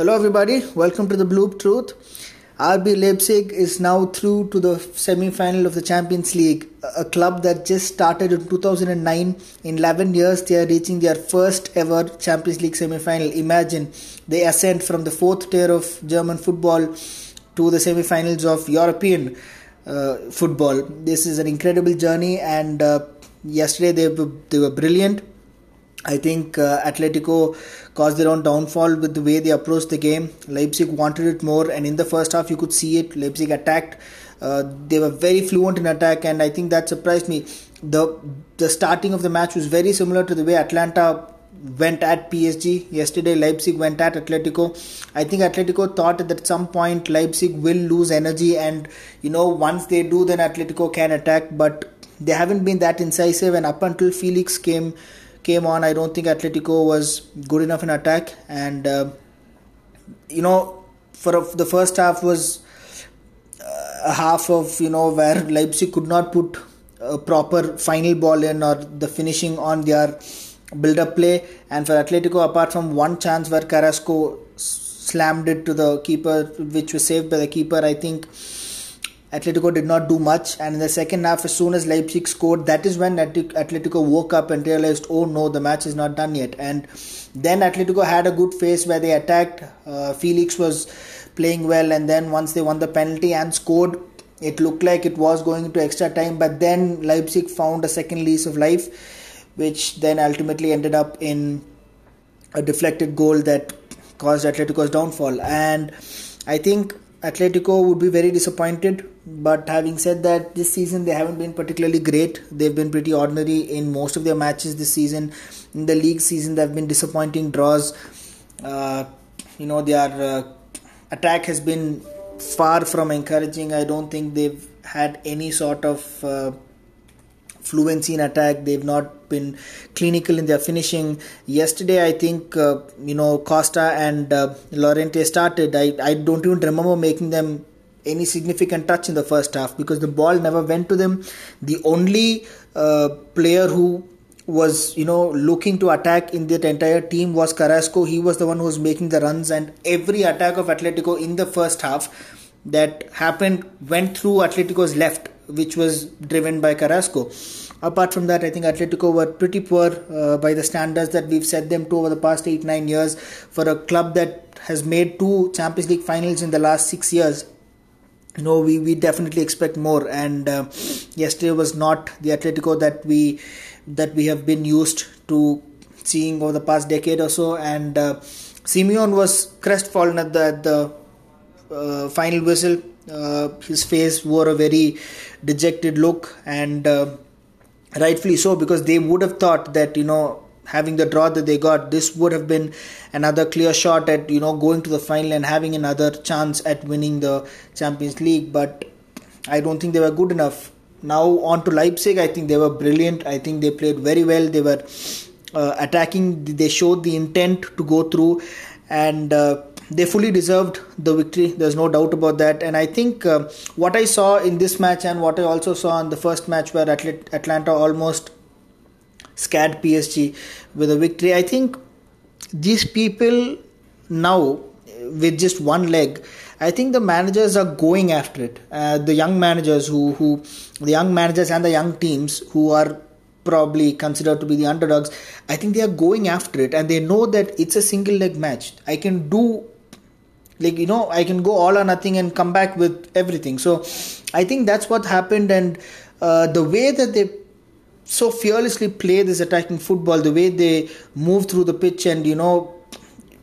Hello, everybody. Welcome to the Bloop Truth. RB Leipzig is now through to the semi-final of the Champions League. A club that just started in 2009. In 11 years, they are reaching their first ever Champions League semi-final. Imagine they ascend from the fourth tier of German football to the semi-finals of European uh, football. This is an incredible journey, and uh, yesterday they were, they were brilliant I think uh, Atletico caused their own downfall with the way they approached the game. Leipzig wanted it more, and in the first half, you could see it. Leipzig attacked. Uh, they were very fluent in attack, and I think that surprised me. the The starting of the match was very similar to the way Atalanta went at PSG yesterday. Leipzig went at Atletico. I think Atletico thought that at some point Leipzig will lose energy, and you know once they do, then Atletico can attack. But they haven't been that incisive, and up until Felix came came on, I don't think Atletico was good enough in attack, and uh, you know, for a, the first half was uh, a half of you know where Leipzig could not put a proper final ball in or the finishing on their build-up play, and for Atletico, apart from one chance where Carrasco slammed it to the keeper, which was saved by the keeper, I think Atletico did not do much, and in the second half, as soon as Leipzig scored, that is when Atletico woke up and realized, oh no, the match is not done yet. And then Atletico had a good phase where they attacked. Uh, Felix was playing well, and then once they won the penalty and scored, it looked like it was going into extra time. But then Leipzig found a second lease of life, which then ultimately ended up in a deflected goal that caused Atletico's downfall. And I think Atletico would be very disappointed. But having said that, this season they haven't been particularly great. They've been pretty ordinary in most of their matches this season. In the league season, they've been disappointing draws. Uh, you know, their uh, attack has been far from encouraging. I don't think they've had any sort of uh, fluency in attack. They've not been clinical in their finishing. Yesterday, I think uh, you know Costa and uh, Llorente started. I I don't even remember making them any significant touch in the first half because the ball never went to them. The only uh, player who was you know looking to attack in that entire team was Carrasco. He was the one who was making the runs, and every attack of Atletico in the first half that happened went through Atletico's left which was driven by Carrasco. Apart from that, I think Atletico were pretty poor uh, by the standards that we've set them to over the past 8 9 years. For a club that has made two Champions League finals in the last six years, know, we, we definitely expect more. And uh, yesterday was not the Atletico that we that we have been used to seeing over the past decade or so. And uh, Simeone was crestfallen at the, at the uh, final whistle uh, his face wore a very dejected look, and uh, rightfully so because they would have thought that you know having the draw that they got, this would have been another clear shot at you know going to the final and having another chance at winning the Champions League. But I don't think they were good enough. Now on to Leipzig. I think they were brilliant. I think they played very well. They were uh, attacking. They showed the intent to go through, and uh, they fully deserved the victory. There's no doubt about that. And I think uh, what I saw in this match and what I also saw in the first match where Atalanta almost scared PSG with a victory, I think these people now with just one leg I think the managers are going after it. Uh, the young managers who, who, the young managers and the young teams who are probably considered to be the underdogs, I think they are going after it and they know that it's a single leg match. I can do like you know i can go all or nothing and come back with everything. So i think that's what happened and uh, the way that they so fearlessly play this attacking football the way they move through the pitch and you know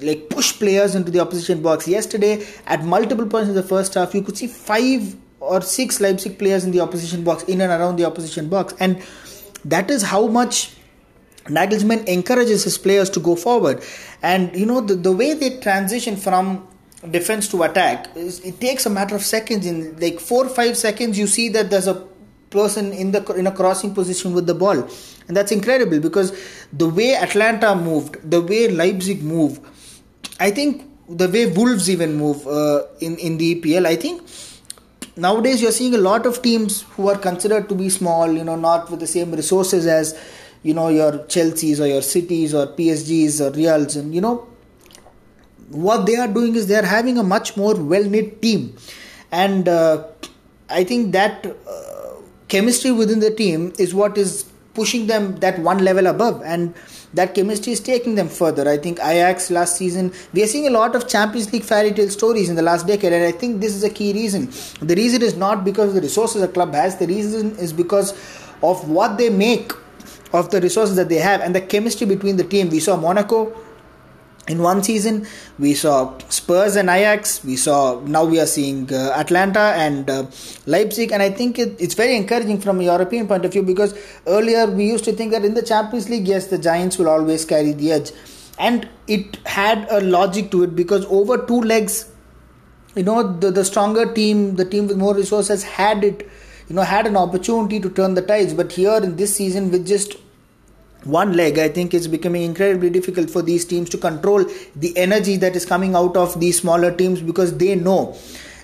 like push players into the opposition box. Yesterday at multiple points in the first half you could see five or six leipzig players in the opposition box in and around the opposition box. And that is how much Nagelsmann encourages his players to go forward. And you know the, the way they transition from defense to attack it takes a matter of seconds. In like 4 5 seconds you see that there's a person in the in a crossing position with the ball. And that's incredible because the way Atalanta moved the way Leipzig move I think the way Wolves even move uh, in in the EPL I think nowadays you're seeing a lot of teams who are considered to be small you know not with the same resources as you know your Chelseas or your Cities or PSGs or Reals. And you know what they are doing is they are having a much more well knit team, and uh, I think that uh, chemistry within the team is what is pushing them that one level above, and that chemistry is taking them further. I think Ajax last season, we are seeing a lot of Champions League fairy tale stories in the last decade, and I think this is a key reason. The reason is not because of the resources a club has, the reason is because of what they make of the resources that they have and the chemistry between the team. We saw Monaco in one season we saw spurs and ajax. We saw now we are seeing uh, atalanta and uh, leipzig. And i think it, it's very encouraging from a european point of view because earlier we used to think that in the champions league yes the giants will always carry the edge. And it had a logic to it because over two legs you know the, the stronger team the team with more resources had it you know had an opportunity to turn the tides. But here in this season with just one leg, I think it's becoming incredibly difficult for these teams to control the energy that is coming out of these smaller teams because they know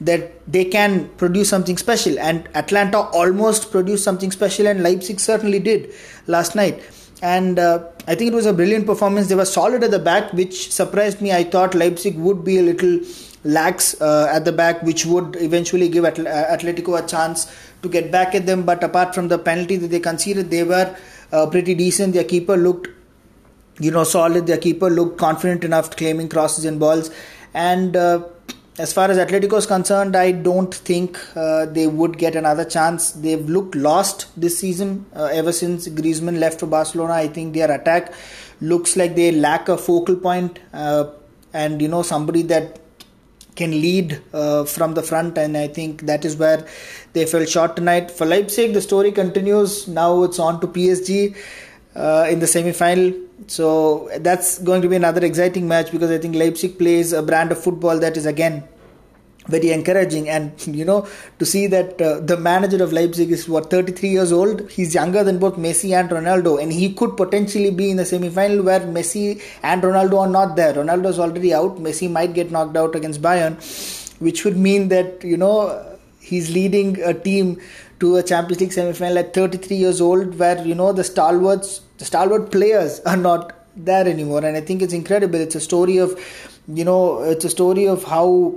that they can produce something special. And Atalanta almost produced something special, and Leipzig certainly did last night. And uh, I think it was a brilliant performance. They were solid at the back, which surprised me. I thought Leipzig would be a little lax uh, at the back, which would eventually give Atletico a chance to get back at them. But apart from the penalty that they conceded, they were uh, pretty decent. Their keeper looked, you know, solid. Their keeper looked confident enough claiming crosses and balls. And uh, as far as Atletico is concerned, I don't think uh, they would get another chance. They've looked lost this season uh, ever since Griezmann left for Barcelona. I think their attack looks like they lack a focal point, uh, and you know somebody that can lead uh, from the front, and I think that is where they fell short tonight. For Leipzig, the story continues. Now it's on to PSG uh, in the semi final. So that's going to be another exciting match because I think Leipzig plays a brand of football that is again very encouraging. And you know to see that uh, the manager of Leipzig is what 33 years old? He's younger than both Messi and Ronaldo. And he could potentially be in the semi-final where Messi and Ronaldo are not there. Ronaldo is already out. Messi might get knocked out against Bayern which would mean that you know he's leading a team to a Champions League semi-final at 33 years old where you know the stalwarts the stalwart players are not there anymore. And I think it's incredible. It's a story of you know it's a story of how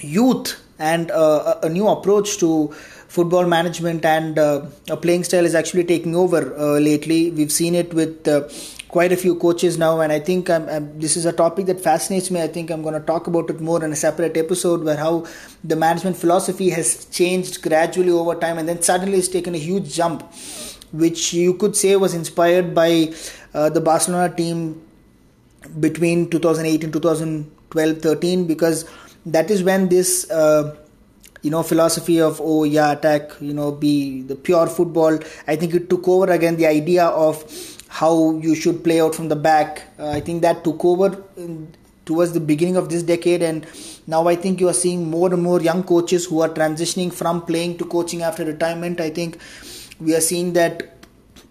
youth and uh, a new approach to football management and uh, a playing style is actually taking over uh, lately. We've seen it with uh, quite a few coaches now, and I think I'm, I'm, this is a topic that fascinates me. I think I'm going to talk about it more in a separate episode where how the management philosophy has changed gradually over time and then suddenly it's taken a huge jump, which you could say was inspired by uh, the Barcelona team between 2008 and 2012 13 because that is when this uh, you know philosophy of oh yeah attack you know be the pure football i think it took over again the idea of how you should play out from the back. Uh, i think that took over in, towards the beginning of this decade and now i think you are seeing more and more young coaches who are transitioning from playing to coaching after retirement. I think we are seeing that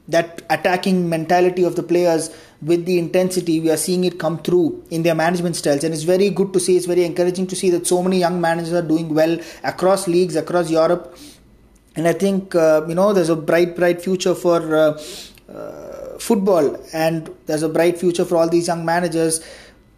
that attacking mentality of the players with the intensity we are seeing it come through in their management styles. And it's very good to see it's very encouraging to see that so many young managers are doing well across leagues across europe. And i think uh, you know there's a bright bright future for uh, uh, football. And there's a bright future for all these young managers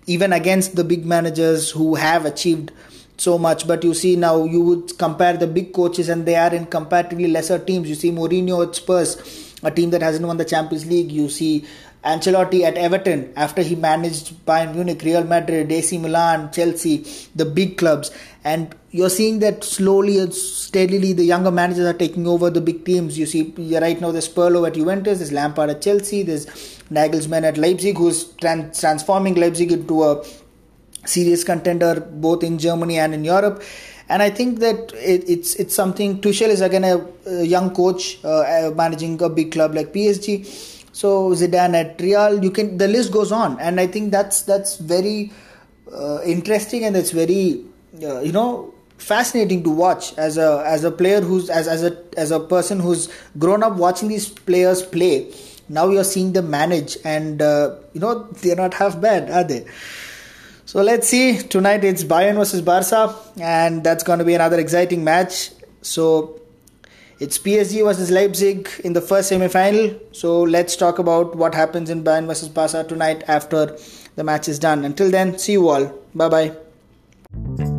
even against the big managers who have achieved so much. But you see now you would compare the big coaches and they are in comparatively lesser teams. You see Mourinho at Spurs a team that hasn't won the Champions League you see Ancelotti at Everton after he managed Bayern Munich, Real Madrid, AC Milan, Chelsea, the big clubs. And you're seeing that slowly and steadily the younger managers are taking over the big teams. You see, right now there's Pirlo at Juventus, there's Lampard at Chelsea, there's Nagelsmann at Leipzig, who's trans- transforming Leipzig into a serious contender both in Germany and in Europe. And I think that it, it's it's something. Tuchel is again a, a young coach uh, managing a big club like PSG so Zidane at Real, you can the list goes on, and I think that's that's very uh, interesting and it's very uh, you know fascinating to watch as a as a player who's as as a as a person who's grown up watching these players play. Now you're seeing them manage, and uh, you know they're not half bad, are they? So let's see. Tonight it's Bayern versus Barca, and that's going to be another exciting match. So it's PSG versus Leipzig in the first semi-final. So let's talk about what happens in Bayern versus Barca tonight after the match is done. Until then, see you all. Bye bye.